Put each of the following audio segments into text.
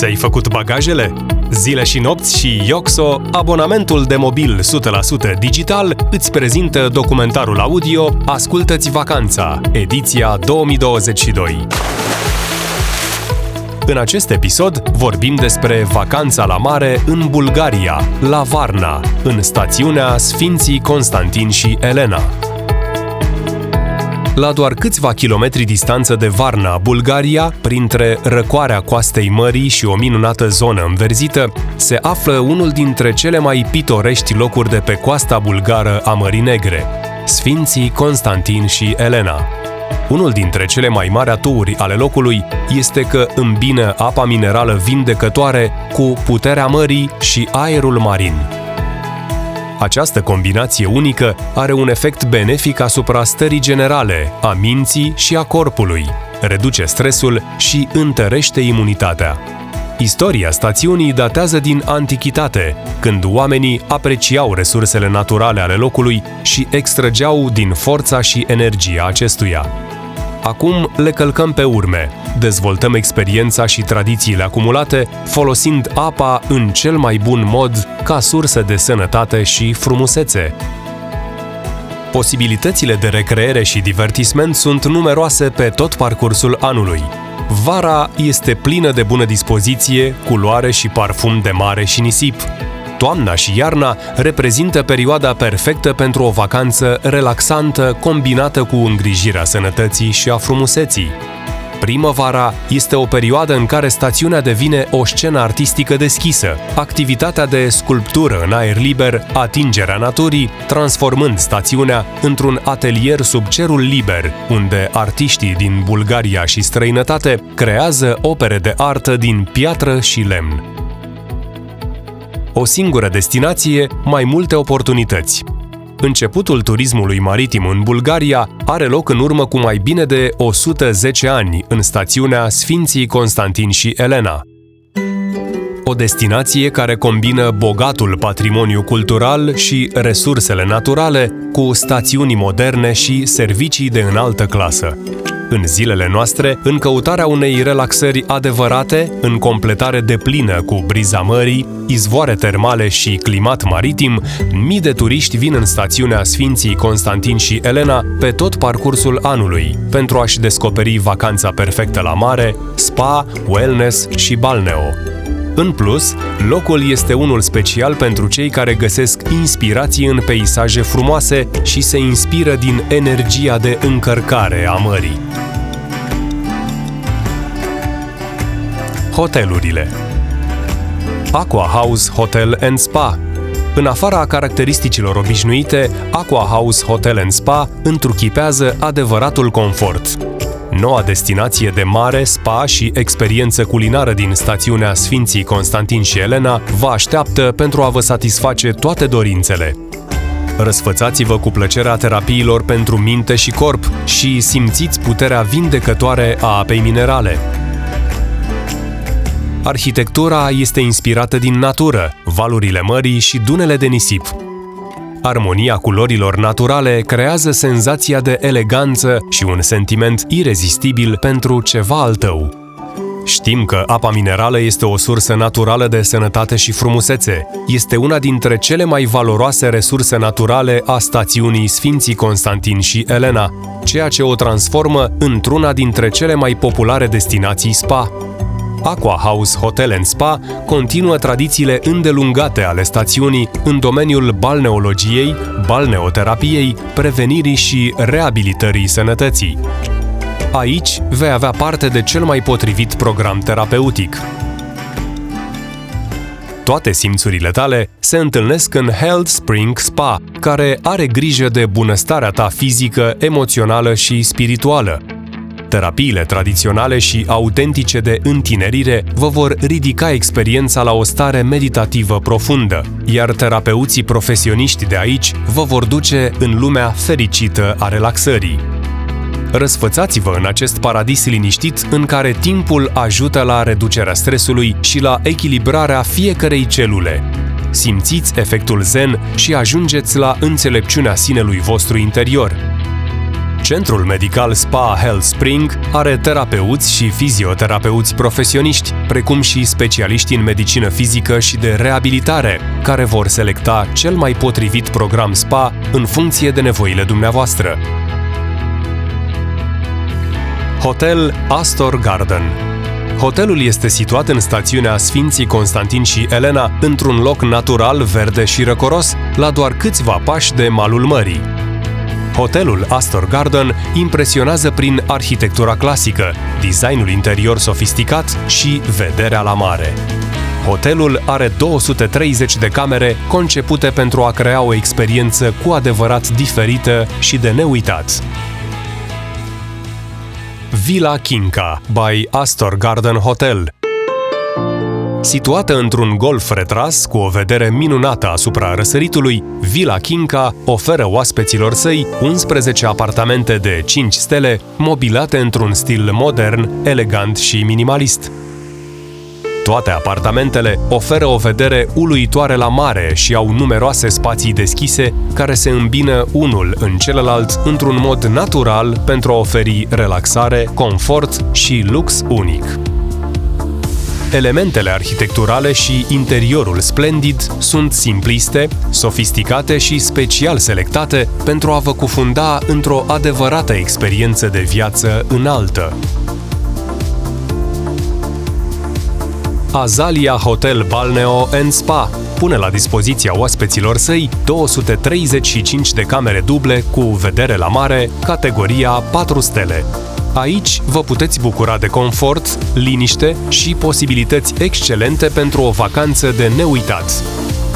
Ți-ai făcut bagajele? Zile și nopți și Ioxo, abonamentul de mobil 100% digital, îți prezintă documentarul audio Ascultă-ți vacanța, ediția 2022. În acest episod vorbim despre vacanța la mare în Bulgaria, la Varna, în stațiunea Sfinții Constantin și Elena. La doar câțiva kilometri distanță de Varna, Bulgaria, printre răcoarea coastei mării și o minunată zonă înverzită, se află unul dintre cele mai pitorești locuri de pe coasta bulgară a Mării Negre, Sfinții Constantin și Elena. Unul dintre cele mai mari aturi ale locului este că îmbină apa minerală vindecătoare cu puterea mării și aerul marin. Această combinație unică are un efect benefic asupra stării generale, a minții și a corpului, reduce stresul și întărește imunitatea. Istoria stațiunii datează din antichitate, când oamenii apreciau resursele naturale ale locului și extrăgeau din forța și energia acestuia. Acum le călcăm pe urme, dezvoltăm experiența și tradițiile acumulate, folosind apa în cel mai bun mod ca sursă de sănătate și frumusețe. Posibilitățile de recreere și divertisment sunt numeroase pe tot parcursul anului. Vara este plină de bună dispoziție, culoare și parfum de mare și nisip. Toamna și iarna reprezintă perioada perfectă pentru o vacanță relaxantă combinată cu îngrijirea sănătății și a frumuseții. Primăvara este o perioadă în care stațiunea devine o scenă artistică deschisă, activitatea de sculptură în aer liber, atingerea naturii, transformând stațiunea într-un atelier sub cerul liber, unde artiștii din Bulgaria și străinătate creează opere de artă din piatră și lemn. O singură destinație, mai multe oportunități. Începutul turismului maritim în Bulgaria are loc în urmă cu mai bine de 110 ani în stațiunea Sfinții Constantin și Elena. O destinație care combină bogatul patrimoniu cultural și resursele naturale cu stațiuni moderne și servicii de înaltă clasă în zilele noastre în căutarea unei relaxări adevărate, în completare de plină cu briza mării, izvoare termale și climat maritim, mii de turiști vin în stațiunea Sfinții Constantin și Elena pe tot parcursul anului, pentru a-și descoperi vacanța perfectă la mare, spa, wellness și balneo. În plus, locul este unul special pentru cei care găsesc inspirații în peisaje frumoase și se inspiră din energia de încărcare a mării. Hotelurile Aqua House Hotel and Spa în afara caracteristicilor obișnuite, Aqua House Hotel and Spa întruchipează adevăratul confort. Noua destinație de mare, spa și experiență culinară din stațiunea Sfinții Constantin și Elena vă așteaptă pentru a vă satisface toate dorințele. Răsfățați-vă cu plăcerea terapiilor pentru minte și corp și simțiți puterea vindecătoare a apei minerale. Arhitectura este inspirată din natură, valurile mării și dunele de nisip. Armonia culorilor naturale creează senzația de eleganță și un sentiment irezistibil pentru ceva al tău. Știm că apa minerală este o sursă naturală de sănătate și frumusețe. Este una dintre cele mai valoroase resurse naturale a stațiunii Sfinții Constantin și Elena, ceea ce o transformă într-una dintre cele mai populare destinații spa. Aqua House Hotel and Spa continuă tradițiile îndelungate ale stațiunii în domeniul balneologiei, balneoterapiei, prevenirii și reabilitării sănătății. Aici vei avea parte de cel mai potrivit program terapeutic. Toate simțurile tale se întâlnesc în Health Spring Spa, care are grijă de bunăstarea ta fizică, emoțională și spirituală, Terapiile tradiționale și autentice de întinerire vă vor ridica experiența la o stare meditativă profundă, iar terapeuții profesioniști de aici vă vor duce în lumea fericită a relaxării. Răsfățați-vă în acest paradis liniștit în care timpul ajută la reducerea stresului și la echilibrarea fiecărei celule. Simțiți efectul zen și ajungeți la înțelepciunea sinelui vostru interior, Centrul Medical Spa Health Spring are terapeuți și fizioterapeuți profesioniști, precum și specialiști în medicină fizică și de reabilitare, care vor selecta cel mai potrivit program spa în funcție de nevoile dumneavoastră. Hotel Astor Garden Hotelul este situat în stațiunea Sfinții Constantin și Elena, într-un loc natural, verde și răcoros, la doar câțiva pași de malul mării. Hotelul Astor Garden impresionează prin arhitectura clasică, designul interior sofisticat și vederea la mare. Hotelul are 230 de camere concepute pentru a crea o experiență cu adevărat diferită și de neuitat. Villa Kinka by Astor Garden Hotel Situată într-un golf retras cu o vedere minunată asupra răsăritului, Villa Kinka oferă oaspeților săi 11 apartamente de 5 stele, mobilate într-un stil modern, elegant și minimalist. Toate apartamentele oferă o vedere uluitoare la mare și au numeroase spații deschise care se îmbină unul în celălalt într-un mod natural pentru a oferi relaxare, confort și lux unic. Elementele arhitecturale și interiorul splendid sunt simpliste, sofisticate și special selectate pentru a vă cufunda într-o adevărată experiență de viață înaltă. Azalia Hotel Balneo and Spa pune la dispoziția oaspeților săi 235 de camere duble cu vedere la mare, categoria 4 stele. Aici vă puteți bucura de confort, liniște și posibilități excelente pentru o vacanță de neuitat.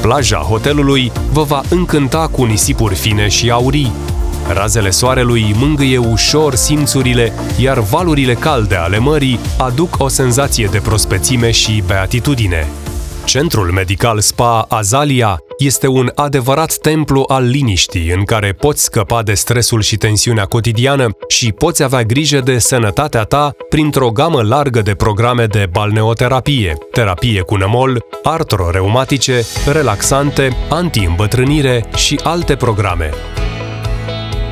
Plaja hotelului vă va încânta cu nisipuri fine și aurii, Razele soarelui mângâie ușor simțurile, iar valurile calde ale mării aduc o senzație de prospețime și beatitudine. Centrul medical Spa Azalia este un adevărat templu al liniștii în care poți scăpa de stresul și tensiunea cotidiană și poți avea grijă de sănătatea ta printr-o gamă largă de programe de balneoterapie, terapie cu nămol, artro-reumatice, relaxante, anti-îmbătrânire și alte programe.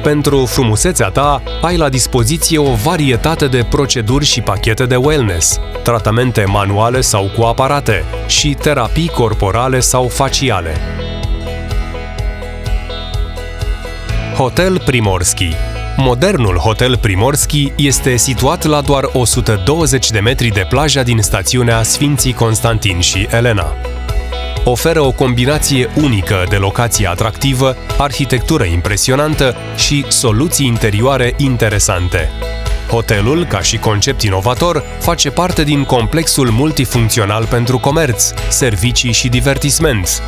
Pentru frumusețea ta, ai la dispoziție o varietate de proceduri și pachete de wellness, tratamente manuale sau cu aparate și terapii corporale sau faciale. Hotel Primorski Modernul Hotel Primorski este situat la doar 120 de metri de plaja din stațiunea Sfinții Constantin și Elena oferă o combinație unică de locație atractivă, arhitectură impresionantă și soluții interioare interesante. Hotelul, ca și concept inovator, face parte din complexul multifuncțional pentru comerț, servicii și divertisment.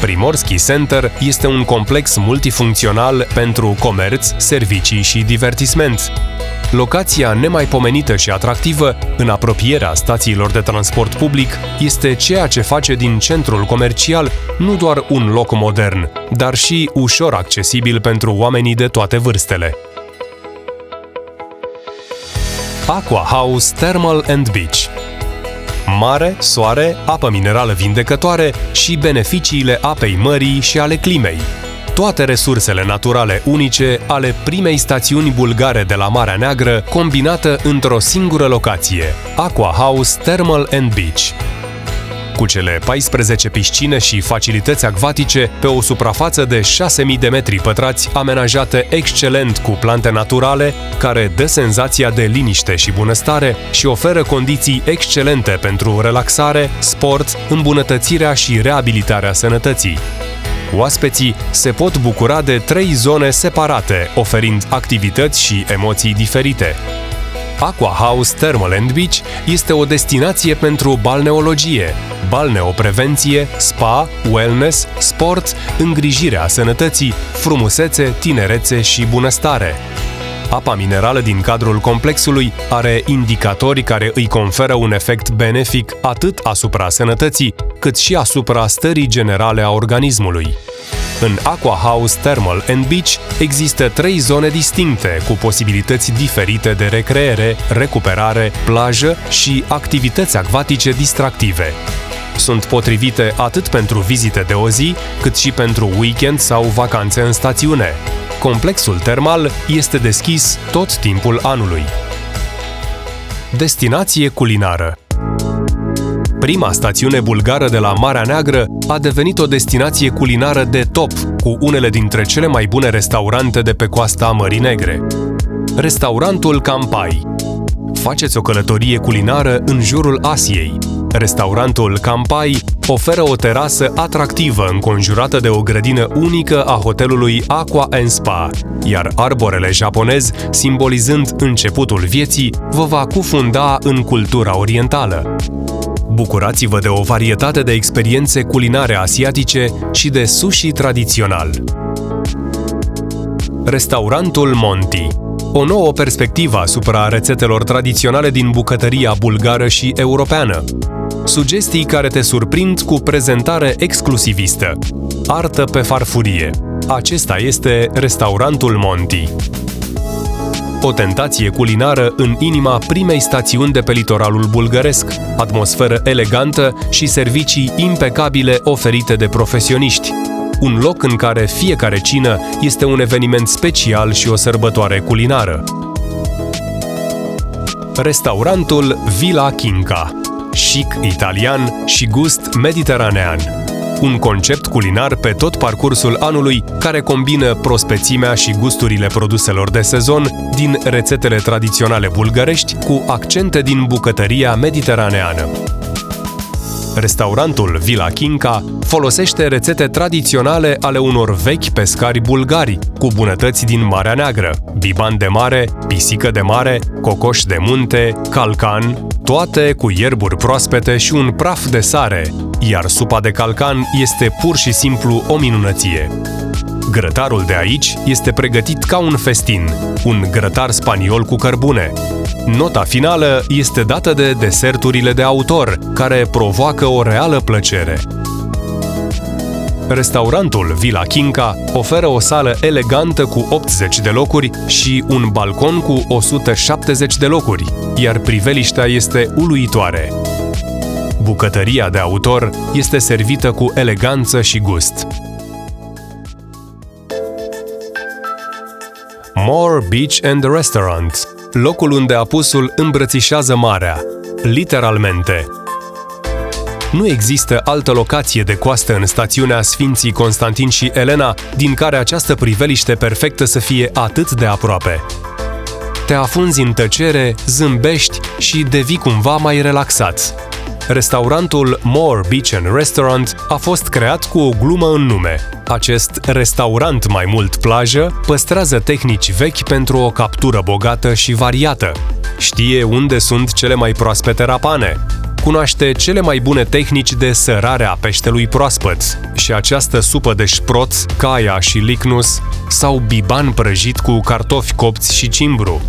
Primorski Center este un complex multifuncțional pentru comerț, servicii și divertisment, Locația nemaipomenită și atractivă, în apropierea stațiilor de transport public, este ceea ce face din centrul comercial nu doar un loc modern, dar și ușor accesibil pentru oamenii de toate vârstele. Aqua House Thermal and Beach Mare, soare, apă minerală vindecătoare și beneficiile apei mării și ale climei toate resursele naturale unice ale primei stațiuni bulgare de la Marea Neagră, combinată într-o singură locație, Aqua House Thermal and Beach. Cu cele 14 piscine și facilități acvatice pe o suprafață de 6.000 de metri pătrați, amenajate excelent cu plante naturale, care dă senzația de liniște și bunăstare și oferă condiții excelente pentru relaxare, sport, îmbunătățirea și reabilitarea sănătății. Oaspeții se pot bucura de trei zone separate, oferind activități și emoții diferite. Aqua House Thermal and Beach este o destinație pentru balneologie, balneoprevenție, spa, wellness, sport, îngrijirea sănătății, frumusețe, tinerețe și bunăstare. Apa minerală din cadrul complexului are indicatori care îi conferă un efect benefic atât asupra sănătății, cât și asupra stării generale a organismului. În Aqua House Thermal and Beach există trei zone distincte cu posibilități diferite de recreere, recuperare, plajă și activități acvatice distractive. Sunt potrivite atât pentru vizite de o zi, cât și pentru weekend sau vacanțe în stațiune. Complexul termal este deschis tot timpul anului. Destinație culinară Prima stațiune bulgară de la Marea Neagră a devenit o destinație culinară de top, cu unele dintre cele mai bune restaurante de pe coasta Mării Negre. Restaurantul Campai Faceți o călătorie culinară în jurul Asiei. Restaurantul Campai oferă o terasă atractivă înconjurată de o grădină unică a hotelului Aqua Spa, iar arborele japonez, simbolizând începutul vieții, vă va cufunda în cultura orientală. Bucurați-vă de o varietate de experiențe culinare asiatice și de sushi tradițional. Restaurantul Monti o nouă perspectivă asupra rețetelor tradiționale din bucătăria bulgară și europeană. Sugestii care te surprind cu prezentare exclusivistă. Artă pe farfurie. Acesta este restaurantul Monti. O tentație culinară în inima primei stațiuni de pe litoralul bulgăresc, atmosferă elegantă și servicii impecabile oferite de profesioniști. Un loc în care fiecare cină este un eveniment special și o sărbătoare culinară. Restaurantul Villa Kinka Chic italian și gust mediteranean un concept culinar pe tot parcursul anului care combină prospețimea și gusturile produselor de sezon din rețetele tradiționale bulgărești cu accente din bucătăria mediteraneană. Restaurantul Villa Kinka folosește rețete tradiționale ale unor vechi pescari bulgari, cu bunătăți din Marea Neagră, biban de mare, pisică de mare, cocoș de munte, calcan, toate cu ierburi proaspete și un praf de sare, iar supa de calcan este pur și simplu o minunăție. Grătarul de aici este pregătit ca un festin, un grătar spaniol cu cărbune. Nota finală este dată de deserturile de autor, care provoacă o reală plăcere. Restaurantul Villa Kinka oferă o sală elegantă cu 80 de locuri și un balcon cu 170 de locuri, iar priveliștea este uluitoare. Bucătăria de autor este servită cu eleganță și gust. More Beach and Restaurant, locul unde apusul îmbrățișează marea, literalmente. Nu există altă locație de coastă în stațiunea Sfinții Constantin și Elena din care această priveliște perfectă să fie atât de aproape. Te afunzi în tăcere, zâmbești și devii cumva mai relaxat. Restaurantul More Beach and Restaurant a fost creat cu o glumă în nume. Acest restaurant mai mult plajă păstrează tehnici vechi pentru o captură bogată și variată. Știe unde sunt cele mai proaspete rapane, cunoaște cele mai bune tehnici de sărare a peștelui proaspăt și această supă de șprot, caia și licnus sau biban prăjit cu cartofi copți și cimbru.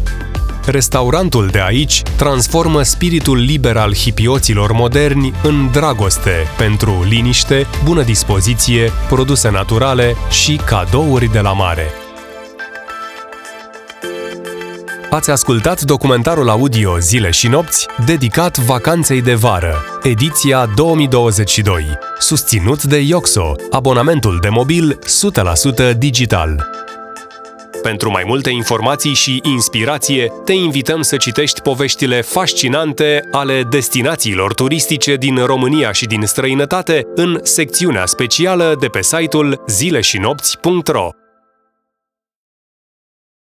Restaurantul de aici transformă spiritul liber al hipioților moderni în dragoste pentru liniște, bună dispoziție, produse naturale și cadouri de la mare. Ați ascultat documentarul audio Zile și nopți dedicat vacanței de vară, ediția 2022, susținut de Ioxo, abonamentul de mobil 100% digital. Pentru mai multe informații și inspirație, te invităm să citești poveștile fascinante ale destinațiilor turistice din România și din străinătate în secțiunea specială de pe site-ul zileșinopți.ro.